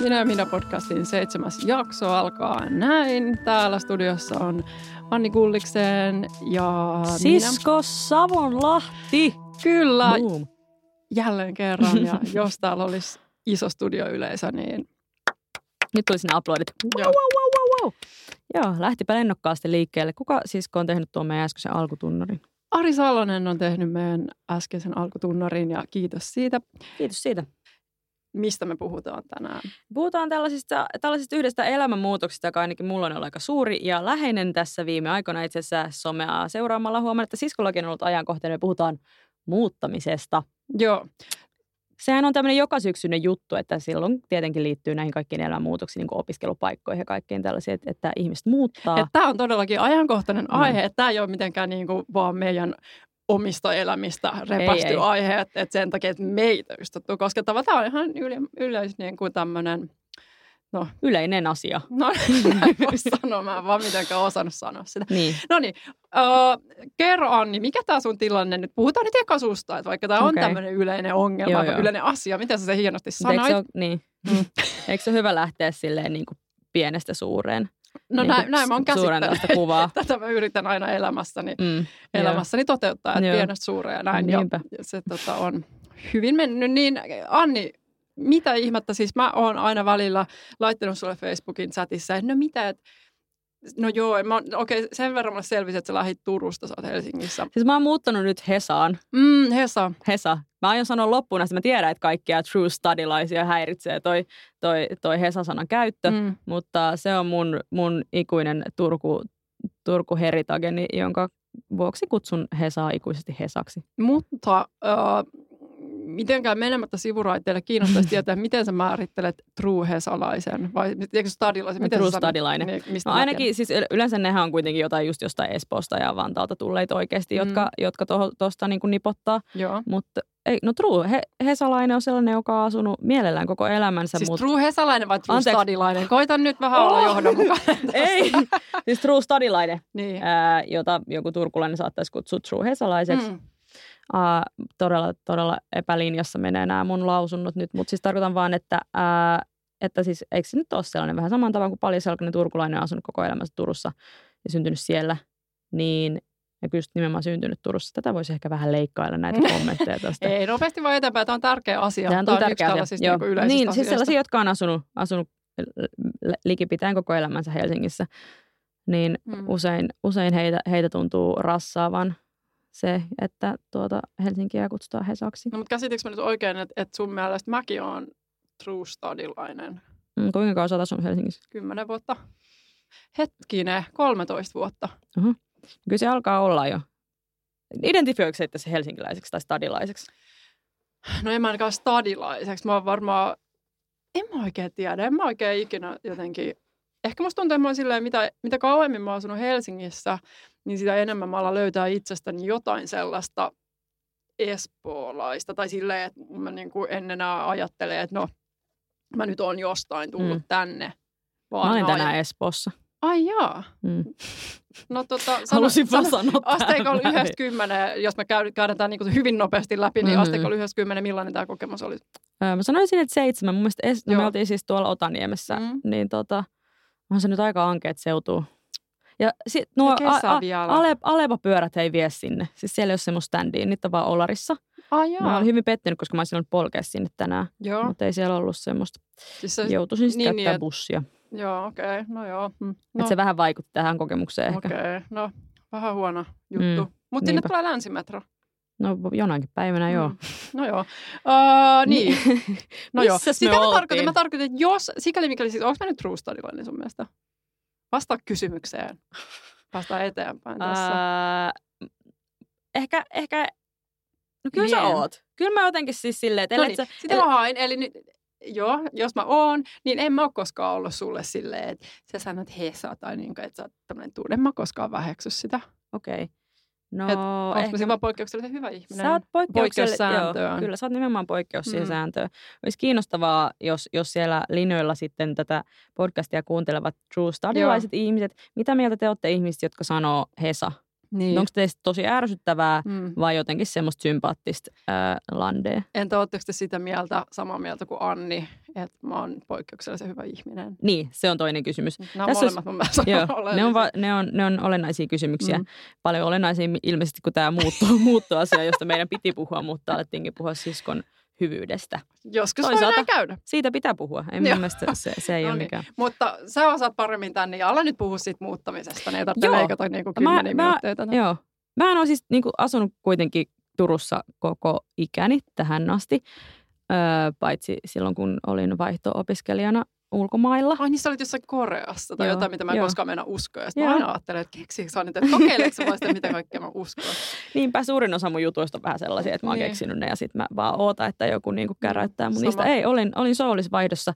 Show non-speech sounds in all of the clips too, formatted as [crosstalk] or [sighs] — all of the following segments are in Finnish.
Minä ja minä podcastin seitsemäs jakso alkaa näin. Täällä studiossa on Anni Kulliksen ja Sisko minä. Savonlahti. Kyllä, Boom. jälleen kerran. Ja [laughs] jos täällä olisi iso studioyleisö, niin... Nyt tuli sinne aplodit. Wow, wow, wow, wow, wow. Joo, lähtipä lennokkaasti liikkeelle. Kuka sisko on tehnyt tuon meidän äskeisen alkutunnarin? Ari Salonen on tehnyt meidän äskeisen alkutunnarin ja kiitos siitä. Kiitos siitä mistä me puhutaan tänään? Puhutaan tällaisista, tällaisista yhdestä elämänmuutoksista, joka ainakin mulla on ollut aika suuri ja läheinen tässä viime aikoina itse asiassa somea seuraamalla. Huomaan, että siskollakin on ollut ajankohtainen. Me puhutaan muuttamisesta. Joo. Sehän on tämmöinen joka syksyinen juttu, että silloin tietenkin liittyy näihin kaikkiin elämänmuutoksiin, niin kuin opiskelupaikkoihin ja kaikkiin tällaisiin, että, että ihmiset muuttaa. Tämä on todellakin ajankohtainen mm. aihe, että tämä ei ole mitenkään niin kuin vaan meidän omista elämistä repästy ei, aihe, ei. Että, että sen takia, että meitä ystättuu koskettava. Tämä on ihan yle, yleis niin kuin tämmöinen No. Yleinen asia. No [laughs] näin voi sanoa, mä en vaan mitenkään osannut sanoa sitä. Niin. No niin, uh, kerro Anni, mikä tämä sun tilanne nyt? Puhutaan nyt eka susta, että vaikka tämä okay. on tämmöinen yleinen ongelma, joo, joo. yleinen asia, miten sä se hienosti sanoit? Eikö se, ole, niin. mm. Eikö se ole hyvä lähteä silleen niin kuin pienestä suureen? No niin näin, näin mä oon käsittänyt. kuvaa. [laughs] Tätä mä yritän aina elämässäni, mm, elämässäni toteuttaa, että joo. pienestä suureen ja näin. Ja se tota, on hyvin mennyt. Niin Anni, mitä ihmettä, siis mä oon aina välillä laittanut sulle Facebookin chatissa, että no mitä, että No joo, okei, sen verran mä selvisin, että sä lähdit Turusta, sä oot Helsingissä. Siis mä oon muuttanut nyt Hesaan. Mm, Hesa. Hesa. Mä aion sanoa loppuun että mä tiedän, että kaikkia true studylaisia häiritsee toi, toi, toi Hesa-sanan käyttö, mm. mutta se on mun, mun ikuinen Turku, Turku heritageni, jonka vuoksi kutsun Hesaa ikuisesti Hesaksi. Mutta äh, mitenkään menemättä sivuraiteille kiinnostaisi [laughs] tietää, miten sä määrittelet true hesalaisen vai eikö stadilaisen? Miten true stadilainen. Niin, no ainakin siis yleensä nehän on kuitenkin jotain just jostain Espoosta ja Vantaalta tulleita oikeasti, mm. jotka, jotka tuosta niin nipottaa. Joo. Mutta ei, no true he, hesalainen on sellainen, joka on asunut mielellään koko elämänsä. Siis mut... true hesalainen vai true Anteeksi. stadilainen? Koitan nyt vähän olla oh! johdonmukainen. [laughs] ei, siis true stadilainen, niin. ää, jota joku turkulainen saattaisi kutsua true hesalaiseksi. Mm. Uh, todella, todella epälinjassa menee nämä mun lausunnot nyt, mutta siis tarkoitan vaan, että, uh, että siis eikö se nyt ole sellainen vähän saman tavan kuin paljon selkäinen turkulainen on asunut koko elämänsä Turussa ja syntynyt siellä, niin ja kyllä nimenomaan syntynyt Turussa. Tätä voisi ehkä vähän leikkailla näitä [laughs] kommentteja tästä. Ei, nopeasti vaan eteenpäin. Tämä on tärkeä asia. Tämä on, Tämä on tärkeä asia. Siis Joo. Niin, niin siis sellaisia, jotka on asunut, asunut likipitäen koko elämänsä Helsingissä, niin hmm. usein, usein heitä, heitä tuntuu rassaavan se, että tuota Helsinkiä kutsutaan Hesaksi. No, mutta käsitikö mä nyt oikein, että, että sun mielestä mäkin on true studilainen? Mm, kuinka kauan sä asunut Helsingissä? Kymmenen vuotta. Hetkinen, 13 vuotta. Uh-huh. Kyllä se alkaa olla jo. Identifioiko se se helsinkiläiseksi tai stadilaiseksi? No en mä ainakaan stadilaiseksi. Mä oon varmaan, en mä oikein tiedä. En mä oikein ikinä jotenkin ehkä musta tuntuu, että mä silleen, mitä, mitä kauemmin mä oon asunut Helsingissä, niin sitä enemmän mä alan löytää itsestäni jotain sellaista espoolaista. Tai silleen, että mä niin kuin en enää ajattele, että no, mä nyt oon jostain tullut mm. tänne. Vaan mä olin tänään aj- Espoossa. Ai jaa. Mm. No tota, sano, Halusin vaan sanoa Asteikolla yhdestä kymmenen, jos me käydään tämä niin hyvin nopeasti läpi, niin mm. asteikolla yhdestä kymmenen, millainen tämä kokemus oli? Öö, mä sanoisin, että seitsemän. Mun mielestä es- no, me oltiin siis tuolla Otaniemessä, mm. niin tota, on se nyt aika ankeet seutuu. Ja sit nuo a- a- ale- Aleva-pyörät ei vie sinne. Siis siellä ei ole semmoista standia, niitä on vaan Olarissa. Ah, joo. Mä olin hyvin pettynyt, koska mä olisin polkea sinne tänään. Joo. Mutta ei siellä ollut semmoista. Siis se, Joutuisin sitten niin, käyttää niin, bussia. Joo, okei. Okay. No joo. Mm. No. Et se vähän vaikutti tähän kokemukseen ehkä. Okei, okay. no vähän huono juttu. Mm. Mutta sinne tulee länsimetro. No jonakin päivänä mm. joo. No joo. Uh, niin. [laughs] no joo. Sitä mä tarkoitin, mä tarkoitin, että jos, sikäli mikäli, siis, onko mä nyt true sun mielestä? Vastaa kysymykseen. Vastaa eteenpäin tässä. Uh, ehkä, ehkä, no kyllä Lien. sä oot. Kyllä mä jotenkin siis silleen, että... No niin, sä, sitä mä hain, eli nyt, joo, jos mä oon, niin en mä ole koskaan ollut sulle silleen, että sä sanot hesa tai niin kuin, että sä oot tämmöinen tuu. En mä koskaan väheksy sitä. Okei. Okay. No, Et ehkä... vaan poikkeuksellisen hyvä ihminen? Sä oot poikkeussääntö. Joo, kyllä, sä oot nimenomaan poikkeus siihen mm. sääntöön. Olisi kiinnostavaa, jos, jos siellä linjoilla sitten tätä podcastia kuuntelevat true studylaiset ihmiset. Mitä mieltä te olette ihmiset, jotka sanoo Hesa? Niin. Onko teistä tosi ärsyttävää mm. vai jotenkin semmoista sympaattista ää, landea? Entä oletteko te sitä mieltä, samaa mieltä kuin Anni, että mä oon poikkeuksellisen hyvä ihminen? Niin, se on toinen kysymys. Nämä Tässä molemmat mun mielestä joo, ne, on va, ne, on, ne on olennaisia kysymyksiä. Mm. Paljon olennaisia ilmeisesti kuin tämä muutto, [laughs] muuttoasia, josta meidän piti puhua, mutta alettiinkin puhua siskon hyvyydestä. Joskus Toisaalta käydä. Siitä pitää puhua. En mielestä se, se ei [laughs] no ole niin. mikään. Mutta sä osaat paremmin tänne ja ala nyt puhua siitä muuttamisesta. Niin ei tarvitse leikata niin kuin kymmeniä mä, tänne. Joo. Mä oon siis niin kuin asunut kuitenkin Turussa koko ikäni tähän asti. Öö, paitsi silloin, kun olin vaihto-opiskelijana ulkomailla. Ai niin sä olit jossain Koreassa tai Joo. jotain, mitä mä en Joo. koskaan mennä uskoa. Ja mä aina ajattelen, että keksiikö sä nyt, että kokeileeko sä sitä, mitä kaikkea mä uskon. [laughs] Niinpä suurin osa mun jutuista on vähän sellaisia, että mä oon niin. keksinyt ne ja sitten mä vaan ootan, että joku niinku käräyttää mun niistä. Ei, olin, olin soulisvaihdossa,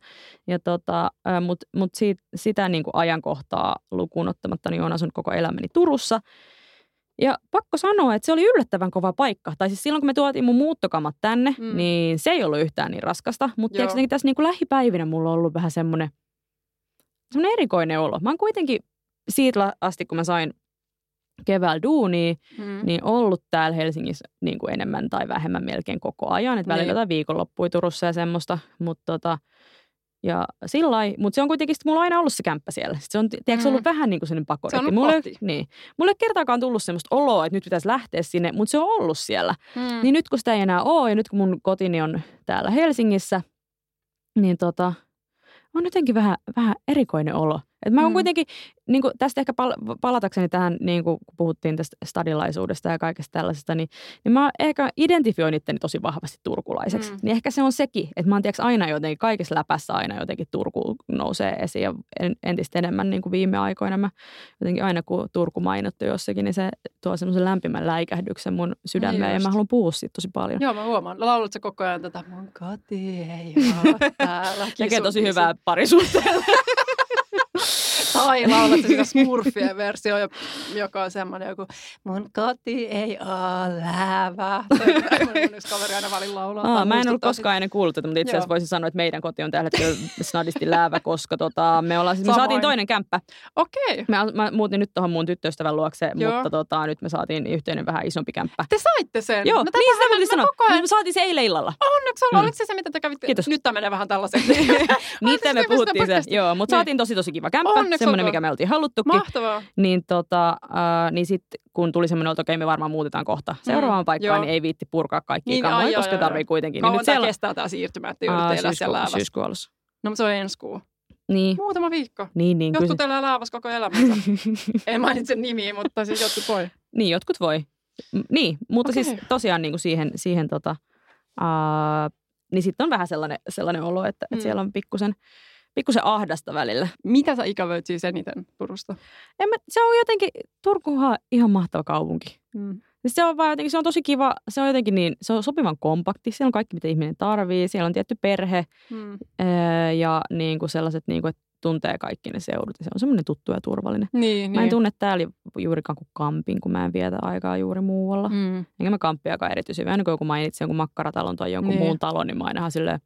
ja tota, mutta mut siitä, sitä niinku ajankohtaa lukuun ottamatta, niin olen asunut koko elämäni Turussa. Ja pakko sanoa, että se oli yllättävän kova paikka. Tai siis silloin, kun me tuotiin mun muuttokamat tänne, mm. niin se ei ollut yhtään niin raskasta. Mutta tiedätkö, tässä niin kuin lähipäivinä mulla on ollut vähän semmoinen, semmoinen erikoinen olo. Mä oon kuitenkin siitä asti, kun mä sain keväällä duunia, mm. niin ollut täällä Helsingissä niin kuin enemmän tai vähemmän melkein koko ajan. Että välillä niin. jotain viikonloppui Turussa ja semmoista. Mutta tota, ja sillä mutta se on kuitenkin, mulla on aina ollut se kämppä siellä. se on tiedätkö, mm. ollut vähän niin kuin sellainen pakko. Se on mulla, ei, niin. mulla ei kertaakaan tullut semmoista oloa, että nyt pitäisi lähteä sinne, mutta se on ollut siellä. Mm. Niin nyt kun sitä ei enää ole ja nyt kun mun kotini on täällä Helsingissä, niin tota, on jotenkin vähän, vähän erikoinen olo. Et mä oon mm. kuitenkin, niin kuin tästä ehkä pal- palatakseni tähän, niin kuin kun puhuttiin tästä stadilaisuudesta ja kaikesta tällaisesta, niin, niin mä ehkä identifioin itteni tosi vahvasti turkulaiseksi. Mm. Niin ehkä se on sekin, että mä oon tiiäks, aina jotenkin, kaikessa läpässä aina jotenkin Turku nousee esiin ja entistä enemmän niin kuin viime aikoina mä jotenkin aina kun Turku mainittu jossakin, niin se tuo semmoisen lämpimän läikähdyksen mun sydämeen niin ja mä haluan puhua siitä tosi paljon. Joo, mä huomaan. Laulat sä koko ajan tätä mun koti ei ole [laughs] täällä. Tekee tosi hyvää parisuhteella. [laughs] Tai laulat sitä smurfien [laughs] versio, joka on semmoinen joku, mun koti ei ole läävä. Mun yksi kaveri aina valin laulaa. Aa, mä en ollut koskaan ennen kuullut tätä, mutta itse asiassa voisin sanoa, että meidän koti on tällä hetkellä snadisti läävä, koska tota, me, ollaan, siis me saatiin toinen kämppä. Okei. Okay. Mä, mä muutin nyt tuohon mun tyttöystävän luokse, Joo. mutta tota, nyt me saatiin yhteinen vähän isompi kämppä. Te saitte sen? Joo, no, niin sitä mä sanoa. Ajan... Me saatiin se eilen illalla. Onneksi olla. Mm. Oliko se se, mitä te kävitte? Kiitos. Nyt tämä menee vähän tällaiseksi. [laughs] Niitä me puhuttiin se. Joo, mutta saatiin tosi tosi kiva kämppä. Semmoinen, mikä me oltiin haluttukin. Mahtavaa. Niin, tota, äh, niin sitten kun tuli semmoinen, että okei, me varmaan muutetaan kohta seuraavaan mm, paikkaan, joo. niin ei viitti purkaa kaikkia niin, kamoja, ai, koska joo, tarvii kuitenkin. Kauan niin siellä... kestää tämä siirtymä, että joudutte elää siellä läävässä? Syyskuun alussa. No, mutta se on ensi kuu. Niin. Muutama viikko. Niin, niin. Jotkut elää läävässä koko elämänsä. [laughs] en mainitse nimiä, mutta siis jotkut voi. Niin, jotkut voi. Niin, mutta okay. siis tosiaan niin kuin siihen, siihen tota, uh, niin sitten on vähän sellainen, sellainen olo, että, mm. että siellä on pikkusen pikkusen ahdasta välillä. Mitä sä ikävöit siis eniten Turusta? En mä, se on jotenkin, Turkuhan ihan mahtava kaupunki. Mm. Se on vaan jotenkin, se on tosi kiva, se on jotenkin niin, se on sopivan kompakti, siellä on kaikki mitä ihminen tarvii, siellä on tietty perhe mm. ja niin kuin sellaiset, niin kuin, että tuntee kaikki ne seudut ja se on semmoinen tuttu ja turvallinen. Niin, mä en niin. tunne täällä juurikaan kuin kampin, kun mä en vietä aikaa juuri muualla. Mm. Enkä mä kamppiakaan erityisen. Aina kun joku mainitsi jonkun makkaratalon tai jonkun niin. muun talon, niin mä aina silleen,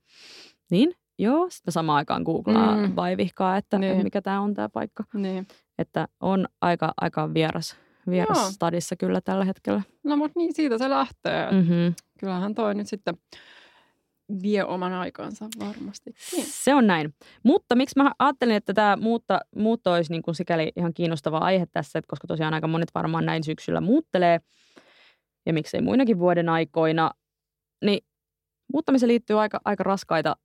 niin, Joo, sitten samaan aikaan googlaa mm. vaivihkaa, että, niin. että mikä tämä on tämä paikka. Niin. Että on aika, aika vieras, vieras Joo. stadissa kyllä tällä hetkellä. No mutta niin, siitä se lähtee. Mm-hmm. Kyllähän toi nyt sitten vie oman aikansa varmasti. Se on näin. Mutta miksi mä ajattelin, että tämä muutta, muutto olisi niin kuin sikäli ihan kiinnostava aihe tässä, että koska tosiaan aika monet varmaan näin syksyllä muuttelee, ja miksei muinakin vuoden aikoina, niin muuttamiseen liittyy aika, aika raskaita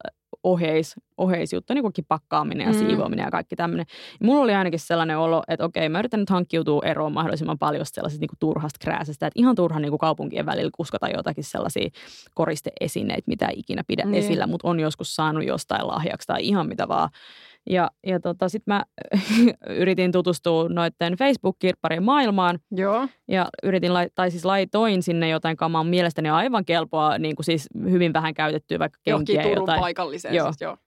oheis, oheisjuttu, niin kuin pakkaaminen ja mm. siivoaminen ja kaikki tämmöinen. Mulla oli ainakin sellainen olo, että okei, mä yritän nyt hankkiutua eroon mahdollisimman paljon sellaisesta niin kuin turhasta krääsästä, että ihan turha niin kuin kaupunkien välillä kuskata jotakin sellaisia koristeesineitä, mitä ikinä pidä niin. esillä, mutta on joskus saanut jostain lahjaksi tai ihan mitä vaan. Ja, ja tota, sitten mä [laughs] yritin tutustua noiden Facebook-kirpparien maailmaan. Joo. Ja yritin, tai siis laitoin sinne jotain kamaa mielestäni aivan kelpoa, niin kuin siis hyvin vähän käytettyä vaikka kenkiä. Johonkin Turun jotain. paikalliseen. Joo. Siis, joo.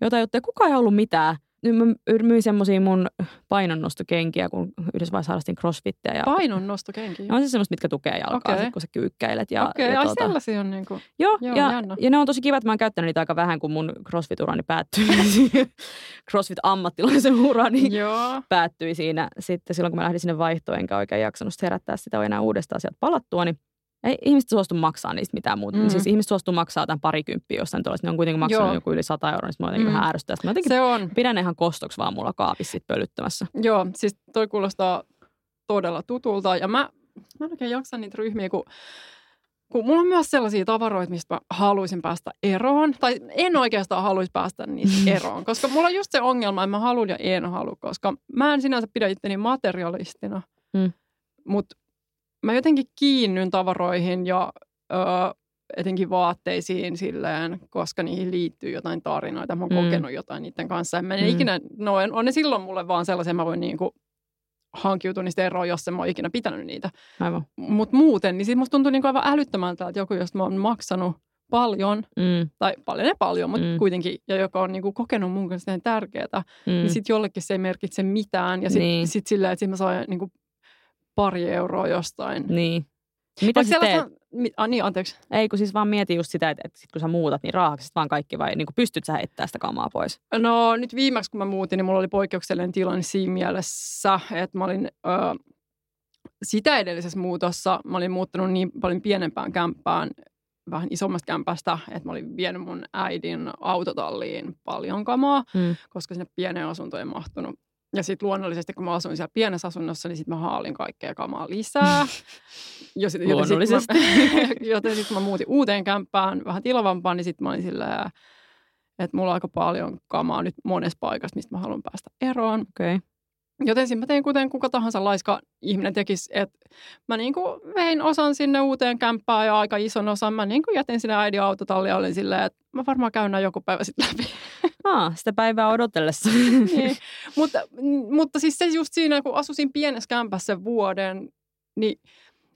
Jotain juttuja. Kukaan ei ollut mitään. Mä myin semmosia mun painonnostokenkiä, kun yhdessä vaiheessa harrastin crossfittiä. Ja... Painonnostokenkiä? Ne on siis semmoista, mitkä tukee jalkaa, okay. sit, kun sä kyykkäilet. Ja, Okei, okay, ja tuota... sellaisia on niinku... Joo, Joo ja, ja, ne on tosi kivat. Mä oon käyttänyt niitä aika vähän, kun mun crossfit-urani päättyi. [laughs] Crossfit-ammattilaisen urani Joo. päättyi siinä. Sitten silloin, kun mä lähdin sinne vaihtoon, enkä oikein jaksanut herättää sitä enää uudestaan sieltä palattua, niin ei ihmiset suostu maksaa niistä mitään muuta. Mm. Siis ihmiset suostu maksaa tämän parikymppiä jossain tuollaista. Ne on kuitenkin maksanut Joo. joku yli 100 euroa, niin mä jotenkin mm. vähän ärsyttää. Mä jotenkin Se on. pidän ihan kostoksi vaan mulla kaapissa sit pölyttämässä. Joo, siis toi kuulostaa todella tutulta. Ja mä, mä en oikein jaksa niitä ryhmiä, kun kun mulla on myös sellaisia tavaroita, mistä mä haluaisin päästä eroon. Tai en oikeastaan haluaisi päästä niistä [laughs] eroon, koska mulla on just se ongelma, että mä haluan ja en halua, koska mä en sinänsä pidä itteni materialistina. Mm. Mutta mä jotenkin kiinnyn tavaroihin ja ö, etenkin vaatteisiin silleen, koska niihin liittyy jotain tarinoita. Mä oon mm. kokenut jotain niiden kanssa. Mä en mm. ikinä, no on, on ne silloin mulle vaan sellaisia, mä voin niinku hankkiutua niistä eroon, jos en mä oon ikinä pitänyt niitä. Mutta muuten, niin siitä musta tuntuu niinku aivan älyttömältä, että joku, josta mä oon maksanut paljon, mm. tai paljon ja paljon, mutta mm. kuitenkin, ja joka on niinku kokenut mun kanssa tärkeää, niin mm. niin sitten jollekin se ei merkitse mitään. Ja sitten niin. sit silleen, että sit mä saan niinku pari euroa jostain. Niin. Mitä sä teet? Mi- ah, niin, anteeksi. Ei, kun siis vaan mieti just sitä, että, että sit kun sä muutat, niin raahakset vaan kaikki vai niin pystyt sä heittämään sitä kamaa pois? No nyt viimeksi kun mä muutin, niin mulla oli poikkeuksellinen tilanne siinä mielessä, että mä olin ö, sitä edellisessä muutossa, mä olin muuttanut niin paljon pienempään kämppään, vähän isommasta kämpästä, että mä olin vienyt mun äidin autotalliin paljon kamaa, mm. koska sinne pieneen asuntoon ei mahtunut ja sitten luonnollisesti, kun mä asuin siellä pienessä asunnossa, niin sitten mä haalin kaikkea kamaa lisää. [laughs] Ja sit, luonnollisesti. Joten sitten mä, joten sit [laughs] mä muutin uuteen kämppään, vähän tilavampaan, niin sitten mä olin silleen, että mulla on aika paljon kamaa nyt monessa paikassa, mistä mä haluan päästä eroon. Okay. Joten sitten mä tein kuten kuka tahansa laiska ihminen tekisi, että mä niin kuin vein osan sinne uuteen kämppään ja aika ison osan. Mä niin kuin jätin sinne äidin autotallia olin silleen, että mä varmaan käyn näin joku päivä sitten läpi. [laughs] Aa, sitä päivää odotellessa. niin. mutta, mutta siis se just siinä, kun asusin pienessä kämpässä vuoden, niin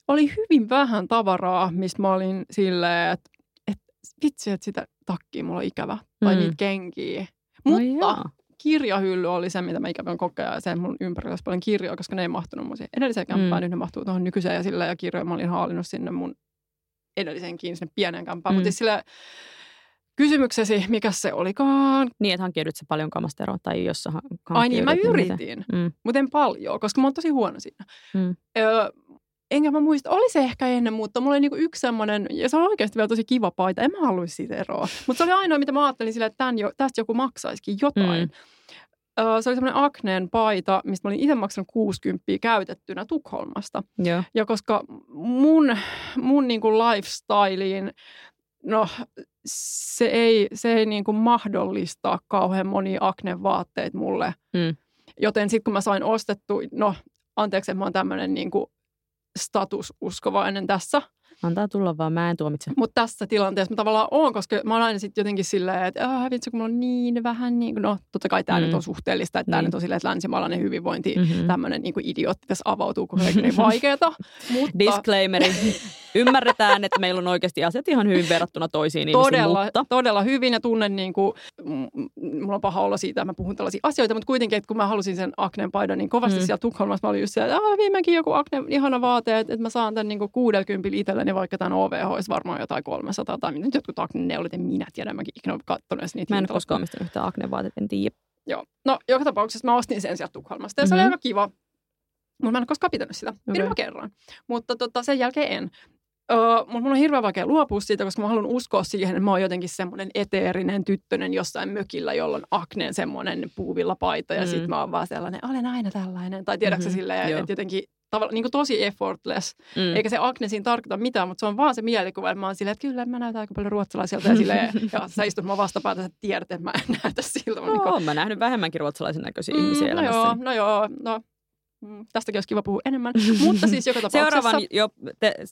oli hyvin vähän tavaraa, mistä mä olin silleen, että, että vitsi, että sitä takkia mulla on ikävä. Tai mm. niitä kenkiä. Mutta no kirjahylly oli se, mitä mä ikävän kokea ja se mun ympärillä olisi paljon kirjoja, koska ne ei mahtunut mun edelliseen kämppään, mm. nyt ne mahtuu tuohon nykyiseen ja sillä ja kirjoja mä olin haalinnut sinne mun edelliseenkin sinne pienen kämppään. Mm. Mutta siis sillä kysymyksesi, mikä se olikaan? Niin, että hankkiudut se paljon kamasteroon tai jos sä Ai niin, mä yritin, mm. mutta en paljon, koska mä oon tosi huono siinä. Mm. Öö, enkä mä muista, oli se ehkä ennen, mutta mulla oli niinku yksi semmoinen, ja se on oikeasti vielä tosi kiva paita, en mä haluaisi siitä eroa. [laughs] Mutta se oli ainoa, mitä mä ajattelin sillä, että tämän jo, tästä joku maksaisikin jotain. Mm. Öö, se oli semmoinen Akneen paita, mistä mä olin itse maksanut 60 käytettynä Tukholmasta. Ja, ja koska mun, mun niinku lifestyleen, no se ei, se ei niinku mahdollista kauhean monia Aknen vaatteita mulle. Mm. Joten sitten kun mä sain ostettu, no anteeksi, että mä oon tämmöinen niinku statususkovainen tässä – Antaa tulla vaan, mä en tuomitse. Mutta tässä tilanteessa mä tavallaan oon, koska mä oon aina sitten jotenkin silleen, että ah, vitsi, kun mulla on niin vähän, niin kuin, no totta kai tämä mm. nyt on suhteellista, että niin. tämä nyt on silleen, että länsimaalainen hyvinvointi, mm-hmm. tämmöinen niin kuin idiootti tässä avautuu, kun on niin vaikeaa. [laughs] mutta... Disclaimeri. [laughs] Ymmärretään, että meillä on oikeasti asiat ihan hyvin verrattuna toisiin todella, ihmisiin, mutta... Todella hyvin ja tunnen, niin kuin, mulla on paha olla siitä, että mä puhun tällaisia asioita, mutta kuitenkin, että kun mä halusin sen Aknen paidan niin kovasti mm. siellä Tukholmassa, mä olin just siellä, että viimeinkin joku Akne, ihana vaate, että, että mä saan tämän niin kuin 60 itselleni, vaikka tämän OVH olisi varmaan jotain 300 tai nyt jotkut Akne-neulit, en minä tiedä, mäkin ikinä katsonut niitä. Mä en koskaan omistanut yhtään Akne-vaatet, en tiedä. Joo, no joka tapauksessa mä ostin sen sieltä Tukholmasta ja mm-hmm. se oli mhm. aika kiva. Mutta mä en ole koskaan pitänyt sitä. Pidin okay. kerran. Mutta tota, sen jälkeen en. Öö, mun on hirveän vaikea luopua siitä, koska mä haluan uskoa siihen, että mä oon jotenkin semmoinen eteerinen tyttönen jossain mökillä, jolla on akneen semmoinen puuvilla paita ja mm. sitten mä oon vaan sellainen, olen aina tällainen. Tai tiedätkö mm-hmm. silleen, että jotenkin tavallaan niin tosi effortless. Mm. Eikä se akne siinä tarkoita mitään, mutta se on vaan se mielikuva, että mä oon silleen, että kyllä mä näytän aika paljon ruotsalaisilta ja, silleen, [laughs] ja sä istut mua vastapäätä, että tiedät, että mä en [laughs] näytä siltä. No, niin kuin... mä nähnyt vähemmänkin ruotsalaisen näköisiä mm, ihmisiä no elämässä. Joo, no joo, no Mm, tästäkin olisi kiva puhua enemmän. [laughs] Mutta siis joka tapauksessa... Seuraavan jo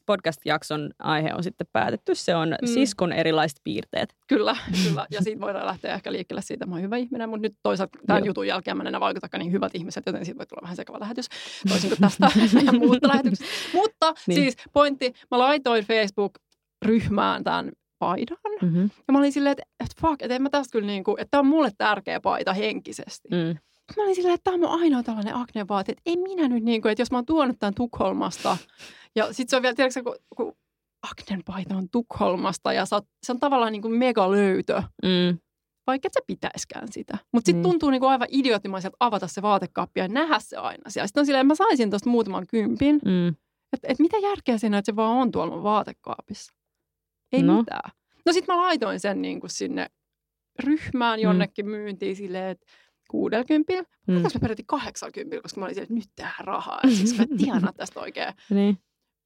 podcast-jakson aihe on sitten päätetty. Se on mm. siskon erilaiset piirteet. Kyllä, kyllä. Ja siitä voidaan lähteä ehkä liikkeelle siitä, että mä oon hyvä ihminen. Mutta nyt toisaalta tämän Joo. jutun jälkeen mä en enää vaikutakaan niin hyvät ihmiset, joten siitä voi tulla vähän sekava lähetys. Toisin kuin tästä [laughs] meidän muutta lähetyksestä. Mutta niin. siis pointti, mä laitoin Facebook-ryhmään tämän paidan. Mm-hmm. Ja mä olin silleen, että, että fuck, että en mä tästä kyllä niin kuin, että tämä on mulle tärkeä paita henkisesti. Mm. Mä olin silleen, että tämä on mun ainoa tällainen aknevaate, että en minä nyt niin kuin, että jos mä oon tuonut tämän Tukholmasta ja sit se on vielä, tiedätkö, kun, kun Aknen paita on Tukholmasta ja oot, se on tavallaan niin kuin mega löytö. Mm. Vaikka et sä pitäiskään sitä. Mutta sitten mm. tuntuu niin kuin aivan idioottimaiselta avata se vaatekaappi ja nähdä se aina siellä. Sitten on silleen, mä saisin tuosta muutaman kympin. Mm. Että et mitä järkeä siinä, että se vaan on tuolla mun vaatekaapissa? Ei no. mitään. No sitten mä laitoin sen niin kuin sinne ryhmään mm. jonnekin mm. myyntiin silleen, että 60. Mm. Mä peräti 80, koska mä olin silleen, että nyt tähän rahaa. Ja siksi mä [laughs] tienaan tästä oikein. niin.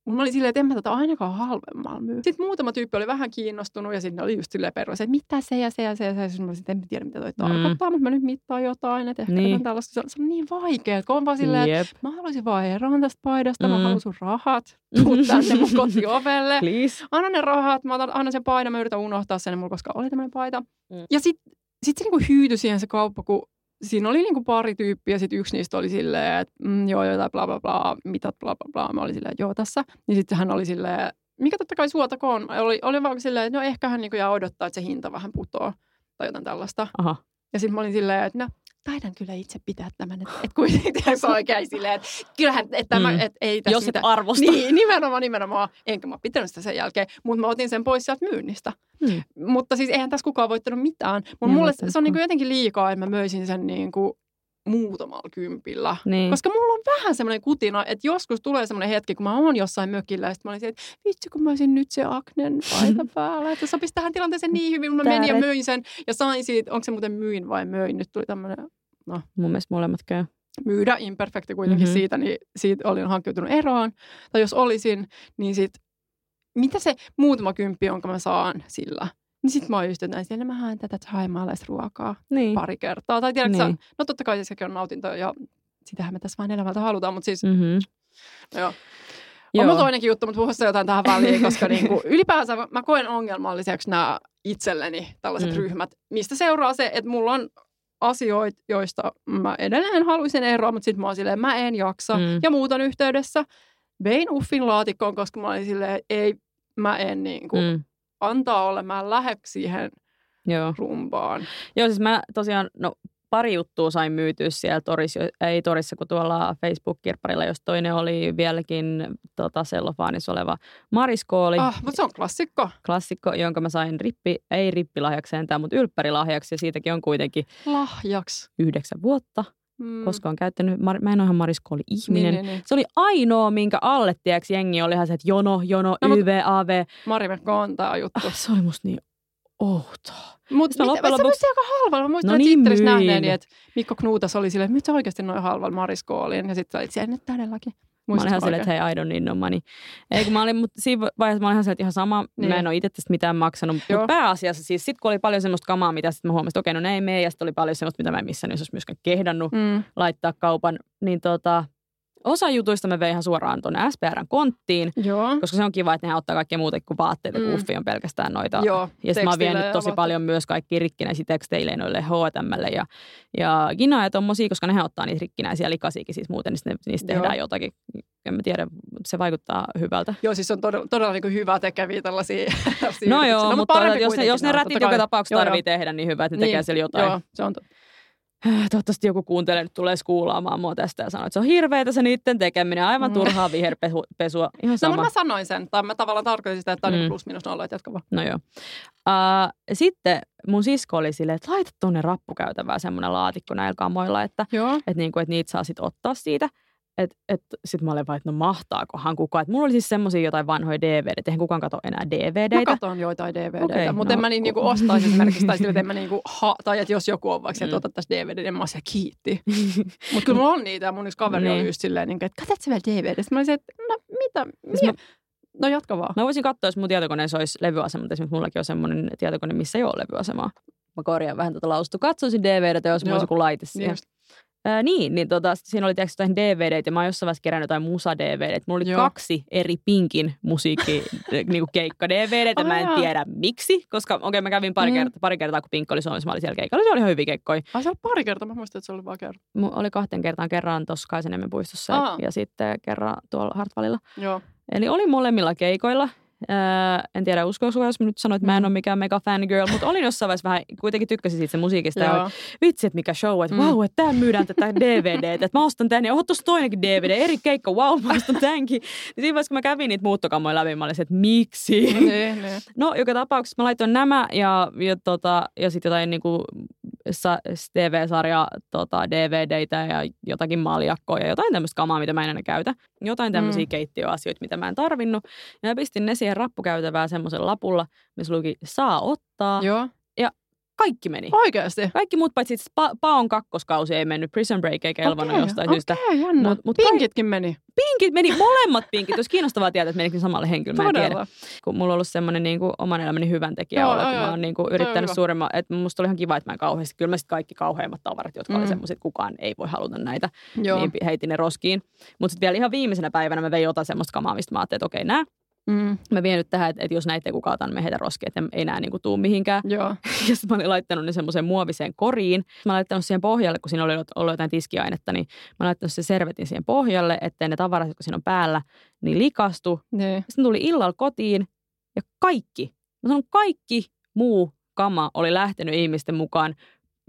Mä olin silleen, että en mä tätä ainakaan halvemmalla myy. Sitten muutama tyyppi oli vähän kiinnostunut ja sitten oli just silleen perus, että mitä se ja se ja se ja se. Ja sitten mä että en tiedä mitä toi mm. tarkoittaa, mutta mä nyt mittaan jotain. Että ehkä niin. tällaista. Se on, se on niin vaikea, kun on vaan silleen, yep. että mä haluaisin vaan eroon tästä paidasta, mm. mä haluan sun rahat. Tuu [laughs] tänne mun kotiovelle. Please. Anna ne rahat, mä otan, annan sen paidan, mä yritän unohtaa sen mulla, koska oli tämmöinen paita. Mm. Ja sitten sit se niinku hyytyi siihen se kauppa, kun siinä oli niinku pari tyyppiä, sitten yksi niistä oli silleen, että mm, joo, jotain bla bla bla, mitat bla bla bla. Mä olin silleen, että joo tässä. Ja sitten hän oli silleen, mikä totta kai suotakoon. Oli, oli vaan silleen, että no ehkä hän niinku jää odottaa, että se hinta vähän putoo tai jotain tällaista. Aha. Ja sitten mä olin silleen, että no taidan kyllä itse pitää tämän, että et kuitenkin se oikein silleen, että kyllähän, että tämä, mm. et ei tässä Jos et arvosta. Niin, nimenomaan, nimenomaan. Enkä mä pitänyt sitä sen jälkeen, mutta mä otin sen pois sieltä myynnistä. Mm. Mutta siis eihän tässä kukaan voittanut mitään. Mutta mulle se on niin kuin jotenkin liikaa, että mä möisin sen niin kuin muutamalla kympillä. Niin. Koska mulla on vähän semmoinen kutina, että joskus tulee semmoinen hetki, kun mä oon jossain mökillä, ja sitten mä olin että vitsi, kun mä olisin nyt se Aknen paita [laughs] päällä, että sopisi tähän tilanteeseen niin hyvin, mä menin ja myin sen, ja sain siitä, onko se muuten myin vai möin, nyt tuli tämmöinen, no. Mun mielestä molemmat käy. Myydä imperfekti kuitenkin mm-hmm. siitä, niin siitä olin hankkiutunut eroon. Tai jos olisin, niin sit, mitä se muutama kymppi, jonka mä saan sillä, niin sitten mä oon just näin, että mä haen tätä thaimaalaisruokaa niin. pari kertaa. Tai tiedätkö niin. no totta kai sekin on nautinto ja sitähän me tässä vain elämältä halutaan, mutta siis, mm-hmm. no joo. On Joo. toinenkin juttu, mutta puhussa jotain tähän väliin, koska niinku, [laughs] ylipäänsä mä, mä koen ongelmalliseksi nämä itselleni tällaiset mm. ryhmät, mistä seuraa se, että mulla on asioita, joista mä edelleen haluaisin eroa, mutta sitten mä oon silleen, mä en jaksa. Mm. Ja muutan yhteydessä. Vein uffin laatikkoon, koska mä olin silleen, ei, mä en niin kuin, mm antaa olla, mä en lähde siihen Joo. rumpaan. Joo, siis mä tosiaan, no pari juttua sain myytyä siellä torissa, ei torissa kuin tuolla Facebook-kirpparilla, jos toinen oli vieläkin tota, sellofaanissa oleva mariskooli. Ah, mutta se on klassikko. Klassikko, jonka mä sain rippi, ei rippilahjaksi sentään, mutta ylppärilahjaksi ja siitäkin on kuitenkin lahjaksi yhdeksän vuotta. Mm. koska on käyttänyt, mä en ole ihan Mariskooli-ihminen. Niin, niin, niin. Se oli ainoa, minkä alle, tiedätkö, jengi oli ihan se, että jono, jono, no, YV, AV. Marimekko on juttu. Ah, se oli musta niin outoa. Mutta loppujen lopuksi... Se aika halvalla. Mä muistan, no niin, Twitterissä nähneeni, että Mikko Knuutas oli silleen, että oikeasti noin halvalla Mariskooliin. Ja sitten olit nyt todellakin. Mä olin ihan silleen, että hei, I don't need no money. Ei, kun mä olin, mutta siinä vaiheessa mä olin ihan silleen, että ihan sama, niin. mä en ole itse tästä mitään maksanut. Mutta pääasiassa siis sit kun oli paljon semmoista kamaa, mitä sitten mä huomasin, että okei, no ne ei mene, ja sitten oli paljon semmoista, mitä mä en missään olisi myöskään kehdannut mm. laittaa kaupan, niin tota, osa jutuista me vei ihan suoraan tuonne SPRn konttiin, Joo. koska se on kiva, että ne ottaa kaikkea muuta kuin vaatteita, mm. uffi on pelkästään noita. Joo, ja sitten mä oon vienyt tosi vaat... paljon myös kaikki rikkinäisiä teksteille noille H&Mlle ja, ja Gina ja tommosia, koska ne ottaa niitä rikkinäisiä likasiakin siis muuten, niin ne, niistä Joo. tehdään jotakin. En mä tiedä, se vaikuttaa hyvältä. Joo, siis on todella, todella niin hyvä tekeviä tällaisia [laughs] No joo, no, mutta jos ne, jos ne rätit joka tapauksessa tarvii tehdä, niin hyvä, että ne niin, tekee siellä jotain. Joo, se on totta. [sighs] Toivottavasti joku kuuntelee nyt tulee skuulaamaan mua tästä ja sanoo, että se on hirveetä se niiden tekeminen, aivan mm. turhaa viherpesua. Ihan sama. No, mä sanoin sen, tai mä tavallaan tarkoitin sitä, että on mm. plus minus nolla, että jatka vaan. No joo. Uh, sitten mun sisko oli silleen, että laita tuonne rappukäytävään semmoinen laatikko näillä kamoilla, että, että, niin kuin, että niitä saa sitten ottaa siitä. Et, et, Sitten mä olin vaan, että no mahtaakohan kukaan. Et mulla oli siis semmoisia jotain vanhoja DVD, eihän kukaan katso enää DVDitä. Mä katson joitain DVDitä, okay, mutta no, en mä niin, niinku ostaisi esimerkiksi, tai, sille, että mä niinku, ha, tai että jos joku on vaikka, että mm. otat DVD, niin mä olisin, kiitti. [laughs] mutta kyllä mulla on niitä, ja mun yksi kaveri niin. oli just silleen, niin, että katsot sä vielä DVD? Sitten mä olisin, että no mitä, mitä? No jatka vaan. Mä voisin katsoa, jos mun tietokoneessa olisi levyasema, mutta esimerkiksi mullakin on semmoinen tietokone, missä ei ole levyasemaa. Mä korjaan vähän tuota laustu. Katsoisin DVDtä, jos mulla olisi joku laite siihen. Niin Ää, niin, niin tota, siinä oli tietysti jotain DVD, ja mä oon jossain vaiheessa kerännyt jotain musa-DVD. Mulla oli Joo. kaksi eri Pinkin musiikki niinku keikka-DVD, oh, mä en tiedä miksi, koska okei okay, mä kävin pari, mm. kertaa, pari kertaa, kun Pink oli Suomessa, mä olin siellä keikalla, se oli ihan hyviä keikkoja. Ai se oli pari kertaa, mä muistan, että se oli vaan kerran. Mulla oli kahten kertaan, kerran tuossa Kaisaniemen puistossa Aa. ja sitten kerran tuolla Hartwallilla. Joo. Eli oli molemmilla keikoilla. Öö, en tiedä uskoako jos mä nyt sanoin, että mä en mm. ole mikään mega fangirl, mutta olin jossain vaiheessa vähän, kuitenkin tykkäsin siitä se musiikista. ja vitsi, että mikä show, että mm. wow, että täällä myydään tätä DVD, että mä ostan tän ja oot tuossa toinenkin DVD, eri keikka, wow, mä ostan tämänkin. Ja siinä vaiheessa, kun mä kävin niitä muuttokammoja läpi, mä olisin, että miksi? Ne, ne. No, joka tapauksessa mä laitoin nämä ja, ja, tota, ja sitten jotain niin kuin, TV-sarja tota, DVDitä ja jotakin maljakkoa ja jotain tämmöistä kamaa, mitä mä en enää käytä. Jotain tämmöisiä mm. keittiöasioita, mitä mä en tarvinnut. Ja mä pistin ne siihen rappukäytävään semmoisen lapulla, missä luki saa ottaa. Joo. Kaikki meni. Oikeasti? Kaikki muut, paitsi pa- Paon kakkoskausi ei mennyt, Prison Break ei kelvannut okay, jostain okay, syystä. Okei, jännä. Mut, mut Pinkitkin meni. Pinkit meni, molemmat pinkit. Olisi kiinnostavaa tietää, että menikö samalle henkilölle. Mä en tiedä. Kun mulla on ollut semmoinen niin kuin, oman elämäni hyvän tekijä joo, olla, kun mä oon niin kuin, yrittänyt suuremman. Että musta oli ihan kiva, että mä en kauheasti. Kyllä mä sitten kaikki kauheimmat tavarat, jotka mm. oli semmoiset, kukaan ei voi haluta näitä, joo. niin heitin ne roskiin. Mutta sitten vielä ihan viimeisenä päivänä mä vein jotain semmoista kamaa, mistä mä ajattelin, että okei, nää Mm. Mä vien nyt tähän, että, että jos näitä kukaan otan, me heitä roskia, että ei enää niinku tuu mihinkään. Joo. [laughs] Ja sitten mä olin laittanut ne semmoiseen muoviseen koriin. Mä olin laittanut siihen pohjalle, kun siinä oli ollut jotain tiskiainetta, niin mä olin laittanut sen servetin siihen pohjalle, ettei ne tavarat, jotka siinä on päällä, niin likastu. Ne. Sitten tuli illalla kotiin ja kaikki, mä sanon kaikki muu kama oli lähtenyt ihmisten mukaan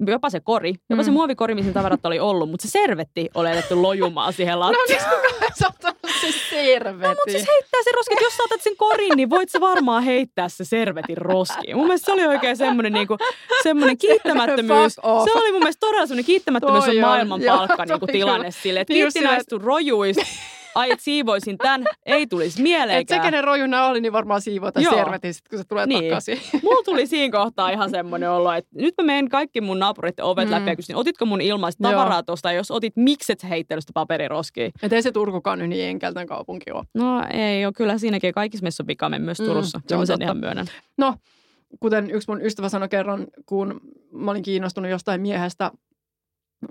jopa se kori, jopa mm. se muovikori, missä tavarat oli ollut, mutta se servetti oli alettu lojumaan siihen lattiaan. No miksi kukaan saattanut se servetti? No mutta siis heittää se roski, jos saatat sen korin, niin voit sä varmaan heittää se servetin roskiin. Mun mielestä se oli oikein semmoinen, niinku, semmoinen kiittämättömyys. Se oli mun mielestä todella semmoinen kiittämättömyys on maailman palkka niinku, tilanne sille, että niin kiitti näistä rojuista [laughs] ai et siivoisin tämän, ei tulisi mieleenkään. Et se, kenen rojuna oli, niin varmaan siivoita servetin sit, kun se tulee niin. takaisin. [laughs] Mulla tuli siinä kohtaa ihan semmoinen olo, että nyt mä menen kaikki mun naapurit ovet mm. läpi ja kysyn, otitko mun ilmaista tavaraa tuosta, jos otit, miksi et heittänyt sitä paperiroskiin? Et ei se Turkukaan nyt niin enkeltän kaupunki ole. No ei ole, kyllä siinäkin kaikissa meissä on vikamme myös mm, Turussa. Mm, sen ihan myönnän. No, kuten yksi mun ystävä sanoi kerran, kun mä olin kiinnostunut jostain miehestä,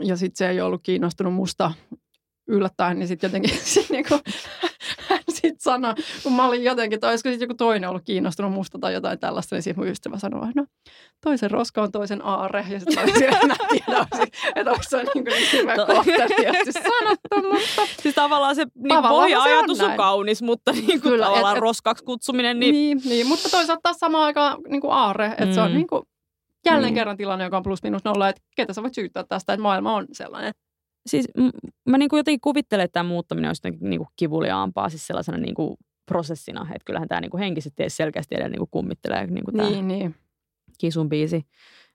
ja sitten se ei ollut kiinnostunut musta yllättäen, niin sitten jotenkin [laughs] niin kuin, hän sitten sanoi, kun mä olin jotenkin, tai olisiko sitten joku toinen ollut kiinnostunut musta tai jotain tällaista, niin sitten mun ystävä sanoi, että no toisen roska on toisen aare. Ja sitten mä olisin, että mä tiedä, että onko se niin kuin niin hyvä kohteliaasti sanottu, mutta... Siis tavallaan se niin pohja-ajatus on, on kaunis, mutta niin kuin Kyllä, tavallaan et, roskaksi kutsuminen. Niin... niin, niin mutta toisaalta taas samaan aikaan niin kuin aare, että mm. se on mm. niin kuin jälleen niin. kerran tilanne, joka on plus minus nolla, että ketä sä voit syyttää tästä, että maailma on sellainen siis mä niin kuin jotenkin kuvittelen, että tämä muuttaminen olisi jotenkin niin kuin kivuliaampaa siis sellaisena niin kuin prosessina. Että kyllähän tämä niin kuin henkisesti selkeästi edelleen niin kuin kummittelee niin kuin tämä niin, niin. Kisun biisi.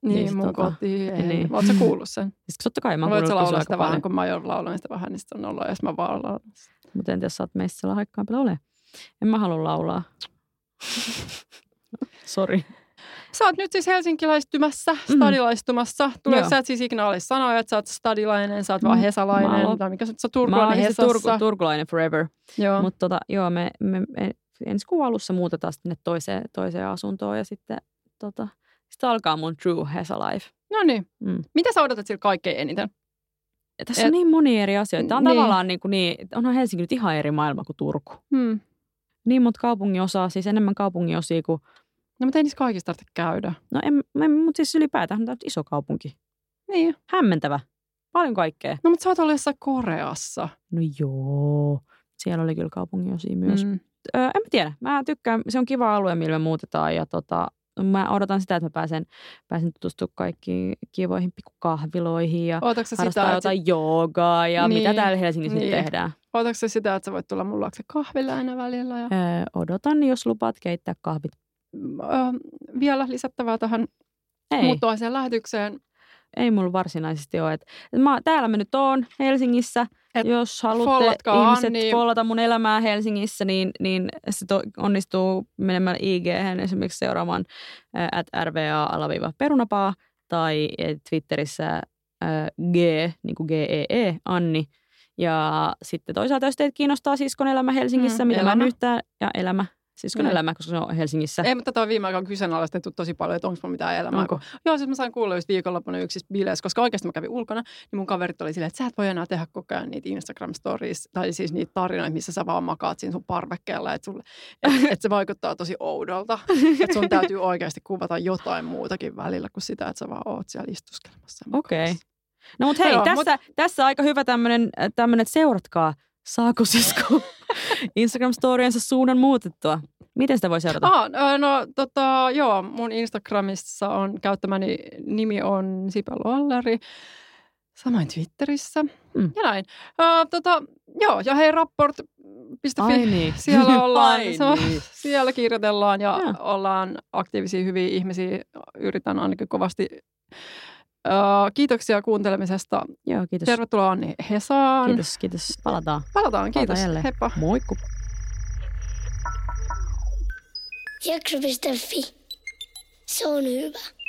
Niin, niin mun tota, kotiin. Ei. Niin. Oletko kuullut sen? Siis totta kai mä oon kuullut laulaa sitä vähän, kun mä oon laulanut sitä vähän, niin sitten on ollut, jos mä vaan laulan. Mutta en tiedä, sä oot meistä siellä haikkaampilla ole. En mä halua laulaa. [laughs] Sori. Sä oot nyt siis helsinkiläistymässä, mm. stadilaistumassa. Tuleeko sä et siis ikinä ole sanoa, että sä oot stadilainen, sä oot mm. vaan hesalainen, tai mikä sä turkulainen Mä. Turku, turkulainen forever. Joo. Mutta tota, joo, me, me, me ensi kuun alussa muutetaan sinne toiseen, toiseen asuntoon ja sitten tota, sitten alkaa mun true Hesa life. No niin. Mm. Mitä sä odotat sillä kaikkein eniten? Ja tässä Et, on niin moni eri asioita. Tämä on niin. tavallaan niin, kuin niin, onhan Helsinki nyt ihan eri maailma kuin Turku. Hmm. Niin monta kaupungin osaa, siis enemmän kaupungin osia kuin No mutta ei niissä kaikissa tarvitse käydä. No en, en mutta siis ylipäätään tämä on iso kaupunki. Niin. Hämmentävä. Paljon kaikkea. No mutta sä oot ollut jossain Koreassa. No joo. Siellä oli kyllä kaupunginosia myös. Mm. Öö, en mä tiedä. Mä tykkään. Se on kiva alue, millä me muutetaan. Ja tota, mä odotan sitä, että mä pääsen, pääsen tutustumaan kaikkiin kivoihin pikkukahviloihin ja harrastaa sitä, jotain että... joogaa ja niin, mitä täällä Helsingissä niin. nyt tehdään. Odotatko sitä, että sä voit tulla mun luokse kahville aina välillä? Ja... Öö, odotan, jos lupaat keittää kahvit vielä lisättävää tähän Ei. muuttoiseen lähetykseen? Ei mulla varsinaisesti ole. Et, et mä, täällä mä nyt oon Helsingissä. Et Jos haluatte ihmiset niin... follata mun elämää Helsingissä, niin, niin se to, onnistuu menemällä ig esimerkiksi seuraamaan at rva-perunapaa tai Twitterissä ä, g, niin kuin GEE, e, Anni. Ja sitten toisaalta, jos teitä kiinnostaa siskon elämä Helsingissä, mm, mitä elämä. mä yhtään, ja elämä, Siskon mm. elämä, koska se on Helsingissä. Ei, mutta tätä on viime aikoina kyseenalaistettu tosi paljon, että onko mulla mitään elämää. Onko? Joo, siis mä sain kuulla just viikonloppuna yksissä bileissä, koska oikeasti mä kävin ulkona, niin mun kaverit oli silleen, että sä et voi enää tehdä koko ajan niitä Instagram stories, tai siis niitä tarinoita, missä sä vaan makaat siinä sun parvekkeella, että, sulle, että, [laughs] että se vaikuttaa tosi oudolta. että sun täytyy oikeasti kuvata jotain muutakin välillä kuin sitä, että sä vaan oot siellä istuskelemassa. Okei. Okay. No mutta hei, Joo, tässä, mut... tässä aika hyvä tämmöinen, että seuratkaa, saako sisko Instagram-storiensa suunnan muutettua. Miten sitä voi seurata? Ah, no tota, joo, mun Instagramissa on käyttämäni nimi on Sipa Lolleri. Samoin Twitterissä mm. ja näin. Uh, tota, joo, ja hei rapport.fi, niin. [laughs] siellä, ollaan, Ai se, niin. siellä kirjoitellaan ja, ja ollaan aktiivisia hyviä ihmisiä. Yritän ainakin kovasti kiitoksia kuuntelemisesta. Joo, kiitos. Tervetuloa Anni Hesaan. Kiitos, kiitos. Palataan. Palataan, kiitos. Palataan Heippa. Moikku. Jakso.fi. Se on hyvä.